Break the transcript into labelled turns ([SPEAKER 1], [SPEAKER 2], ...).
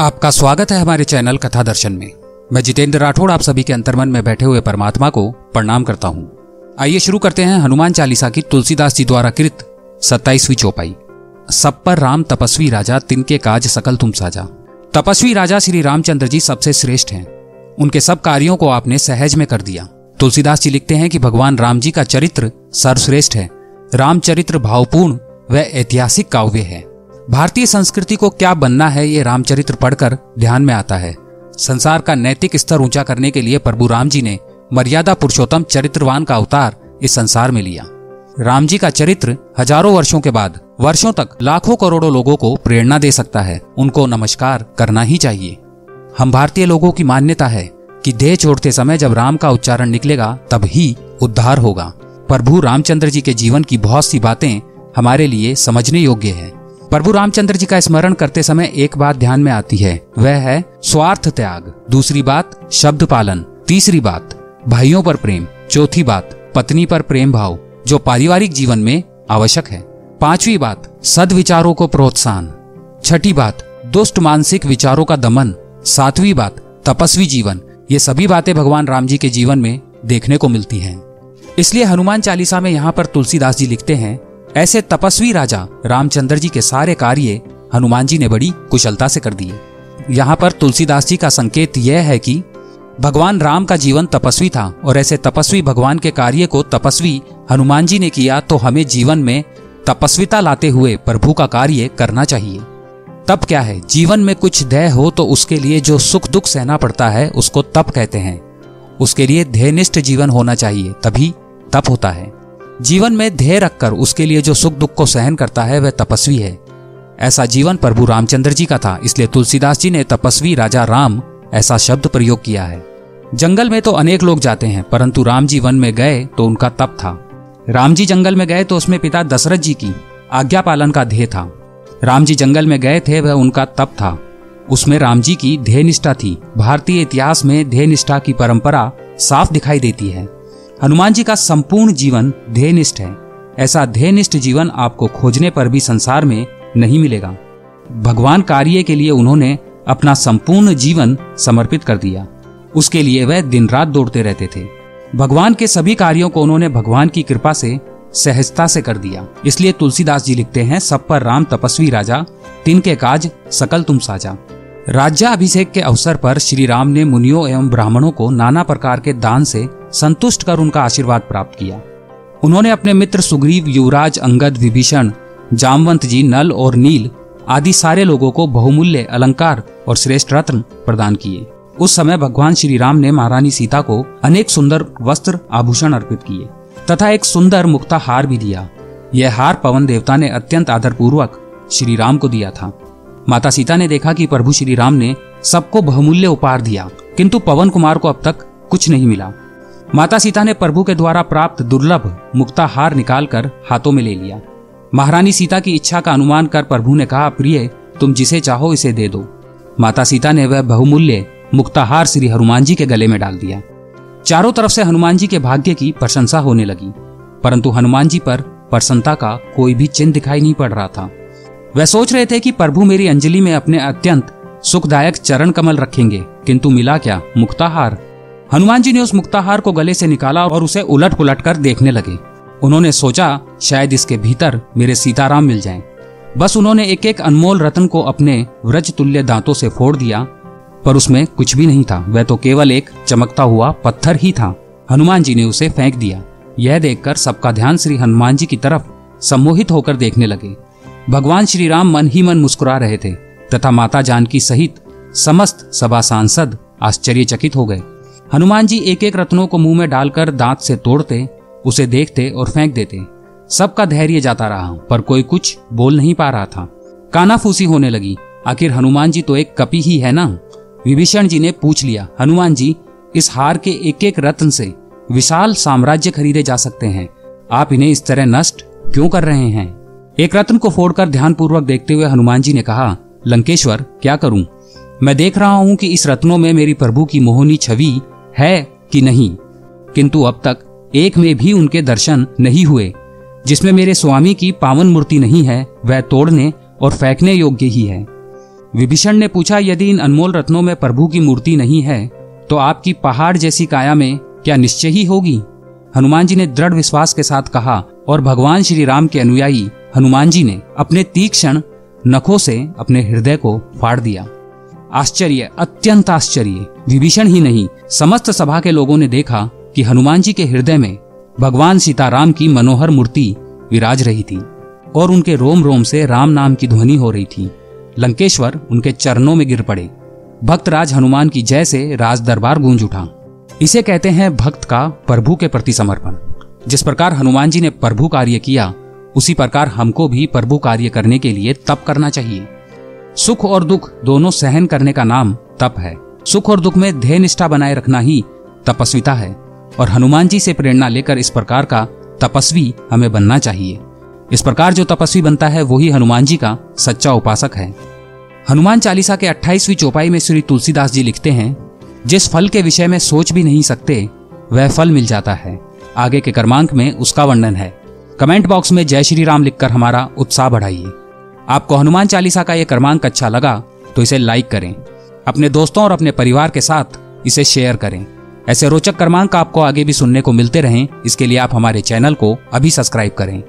[SPEAKER 1] आपका स्वागत है हमारे चैनल कथा दर्शन में। मैं जितेंद्र राठौड़ आप सभी के अंतर्मन में बैठे हुए परमात्मा को प्रणाम करता हूँ। आइए शुरू करते हैं हनुमान चालीसा की तुलसीदास जी द्वारा कृत सत्ताईसवीं चौपाई। सब पर राम तपस्वी राजा, तिनके काज सकल तुम साजा। तपस्वी राजा श्री रामचंद्र जी सबसे श्रेष्ठ हैं। उनके सब कार्यों को आपने सहज में कर दिया। तुलसीदास जी लिखते हैं कि भगवान राम जी का चरित्र सर्वश्रेष्ठ है। रामचरित्र भावपूर्ण व ऐतिहासिक काव्य है। भारतीय संस्कृति को क्या बनना है ये रामचरित्र पढ़कर ध्यान में आता है। संसार का नैतिक स्तर ऊँचा करने के लिए प्रभु राम जी ने मर्यादा पुरुषोत्तम चरित्रवान का अवतार इस संसार में लिया। राम जी का चरित्र हज़ारों वर्षों के बाद, वर्षों तक लाखों करोड़ों लोगों को प्रेरणा दे सकता है। उनको नमस्कार करना ही चाहिए। हम भारतीय लोगों की मान्यता है कि देह छोड़ते समय जब राम का उच्चारण निकलेगा, तब ही उद्धार होगा। प्रभु रामचंद्र जी के जीवन की बहुत सी बातें हमारे लिए समझने योग्य है। प्रभु रामचंद्र जी का स्मरण करते समय एक बात ध्यान में आती है। वह है स्वार्थ त्याग, दूसरी बात शब्द पालन, तीसरी बात भाइयों पर प्रेम, चौथी बात पत्नी पर प्रेम भाव, जो पारिवारिक जीवन में आवश्यक है। पांचवी बात सद विचारों को प्रोत्साहन, छठी बात दुष्ट मानसिक विचारों का दमन, सातवीं बात तपस्वी जीवन, ये सभी बातें भगवान राम जी के जीवन में देखने को मिलती हैं। इसलिए हनुमान चालीसा में यहाँ पर तुलसीदास जी लिखते हैं ऐसे तपस्वी राजा रामचंद्र जी के सारे कार्य हनुमान जी ने बड़ी कुशलता से कर दिए। यहाँ पर तुलसीदास जी का संकेत यह है कि भगवान राम का जीवन तपस्वी था और ऐसे तपस्वी भगवान के कार्य को तपस्वी हनुमान जी ने किया तो हमें जीवन में तपस्विता लाते हुए प्रभु का कार्य करना चाहिए। तप क्या है? जीवन में कुछ दय हो तो उसके लिए जो सुख दुख सहना पड़ता है, उसको तप कहते हैं। उसके लिए ध्यनिष्ठ जीवन होना चाहिए, तभी तप होता है। जीवन में ध्येय रखकर उसके लिए जो सुख दुख को सहन करता है, वह तपस्वी है। ऐसा जीवन प्रभु रामचंद्र जी का था, इसलिए तुलसीदास जी ने तपस्वी राजा राम ऐसा शब्द प्रयोग किया है। जंगल में तो अनेक लोग जाते हैं, परंतु राम जी वन में गए तो उनका तप था। राम जी जंगल में गए तो उसमें पिता दशरथ जी की आज्ञा पालन का ध्येय था। राम जी जंगल में गए थे, वह उनका तप था। उसमें राम जी की ध्येय निष्ठा थी। भारतीय इतिहास में ध्येय निष्ठा की परंपरा साफ़ दिखाई देती है। हनुमान जी का संपूर्ण जीवन ध्येयनिष्ठ है। ऐसा ध्येयनिष्ठ जीवन आपको खोजने पर भी संसार में नहीं मिलेगा। भगवान कार्य के लिए उन्होंने अपना संपूर्ण जीवन समर्पित कर दिया। उसके लिए वह दिन रात दौड़ते रहते थे। भगवान के सभी कार्यों को उन्होंने भगवान की कृपा से सहजता से कर दिया। इसलिए तुलसीदास जी लिखते हैं, सब पर राम तपस्वी राजा, तिन के काज सकल तुम साजा। राज्याभिषेक के अवसर पर श्री राम ने मुनियों एवं ब्राह्मणों को नाना प्रकार के दान से संतुष्ट कर उनका आशीर्वाद प्राप्त किया। उन्होंने अपने मित्र सुग्रीव, युवराज, अंगद, विभीषण, जामवंत जी, नल और नील आदि सारे लोगों को बहुमूल्य अलंकार और श्रेष्ठ रत्न प्रदान किए। उस समय भगवान श्री राम ने महारानी सीता को अनेक सुंदर वस्त्र आभूषण अर्पित किए तथा एक सुंदर मुक्ता हार भी दिया। यह हार पवन देवता ने अत्यंत आदर पूर्वक श्री राम को दिया था। माता सीता ने देखा कि प्रभु श्री राम ने सबको बहुमूल्य उपहार दिया, किंतु पवन कुमार को अब तक कुछ नहीं मिला। माता सीता ने प्रभु के द्वारा प्राप्त दुर्लभ मुक्ता हार निकालकर हाथों में ले लिया। महारानी सीता की इच्छा का अनुमान कर प्रभु ने कहा, प्रिय, तुम जिसे चाहो इसे दे दो। माता सीता ने वह बहुमूल्य मुक्ताहार श्री हनुमान जी के गले में डाल दिया। चारों तरफ़ से हनुमान जी के भाग्य की प्रशंसा होने लगी, परंतु हनुमान जी पर प्रसन्नता का कोई भी चिन्ह दिखाई नहीं पड़ रहा था। वह सोच रहे थे कि प्रभु मेरी अंजलि में अपने अत्यंत सुखदायक चरण कमल रखेंगे, किंतु मिला क्या मुक्ताहार हनुमान जी ने उस मुक्ताहार को गले से निकाला और उसे उलट पुलट कर देखने लगे। उन्होंने सोचा, शायद इसके भीतर मेरे सीताराम मिल जाएँ। बस उन्होंने एक एक अनमोल रतन को अपने व्रज तुल्य दांतों से फोड़ दिया, पर उसमें कुछ भी नहीं था। वह तो केवल एक चमकता हुआ पत्थर ही था। हनुमान जी ने उसे फेंक दिया। यह देखकर सबका ध्यान श्री हनुमान जी की तरफ़ सम्मोहित होकर देखने लगे। भगवान श्री राम मन ही मन मुस्कुरा रहे थे, तथा माता जानकी सहित समस्त सभा सांसद आश्चर्यचकित हो गए। हनुमान जी एक एक रत्नों को मुँह में डालकर दांत से तोड़ते, उसे देखते और फेंक देते। सबका धैर्य जाता रहा पर कोई कुछ बोल नहीं पा रहा था। कानाफूसी होने लगी। आखिर हनुमान जी तो एक कपि ही है ना? विभीषण जी ने पूछ लिया, हनुमान जी, इस हार के एक एक रत्न से विशाल साम्राज्य खरीदे जा सकते हैं। आप इन्हें इस तरह नष्ट क्यों कर रहे हैं? एक रत्न को फोड़कर ध्यानपूर्वक देखते हुए हनुमान जी ने कहा, लंकेश्वर, क्या करूँ? मैं देख रहा हूँ कि इस रत्नों में मेरी प्रभु की मोहनी छवि है कि नहीं? किंतु अब तक एक में भी उनके दर्शन नहीं हुए, जिसमें मेरे स्वामी की पावन मूर्ति नहीं है, वह तोड़ने और फेंकने योग्य ही है। विभीषण ने पूछा, यदि इन अनमोल रत्नों में प्रभु की मूर्ति नहीं है तो आपकी पहाड़ जैसी काया में क्या निश्चय ही होगी? हनुमान जी ने दृढ़ विश्वास के साथ कहा, और भगवान श्री राम के अनुयायी हनुमान जी ने अपने तीक्ष्ण नखों से अपने हृदय को फाड़ दिया। आश्चर्य, अत्यंत आश्चर्य। विभीषण ही नहीं, समस्त सभा के लोगों ने देखा कि हनुमान जी के हृदय में भगवान सीताराम की मनोहर मूर्ति विराज रही थी और उनके रोम रोम से राम नाम की ध्वनि हो रही थी। लंकेश्वर उनके चरणों में गिर पड़े। भक्त राज हनुमान की जय से राज दरबार गूंज उठा। इसे कहते हैं भक्त का प्रभु के प्रति समर्पण। जिस प्रकार हनुमान जी ने प्रभु कार्य किया, उसी प्रकार हमको भी प्रभु कार्य करने के लिए तप करना चाहिए। सुख और दुख दोनों सहन करने का नाम तप है। सुख और दुख में ध्येय निष्ठा बनाए रखना ही तपस्विता है और हनुमान जी से प्रेरणा लेकर इस प्रकार का तपस्वी हमें बनना चाहिए। इस प्रकार जो तपस्वी बनता है, वही हनुमान जी का सच्चा उपासक है। हनुमान चालीसा के 28वीं चौपाई में श्री तुलसीदास जी लिखते हैं, जिस फल के विषय में सोच भी नहीं सकते, वह फल मिल जाता है। आगे के क्रमांक में उसका वर्णन है। कमेंट बॉक्स में जय श्री राम लिखकर हमारा उत्साह बढ़ाइए। आपको हनुमान चालीसा का यह क्रमांक अच्छा लगा तो इसे लाइक करें। अपने दोस्तों और अपने परिवार के साथ इसे शेयर करें। ऐसे रोचक क्रमांक आपको आगे भी सुनने को मिलते रहें, इसके लिए आप हमारे चैनल को अभी सब्सक्राइब करें।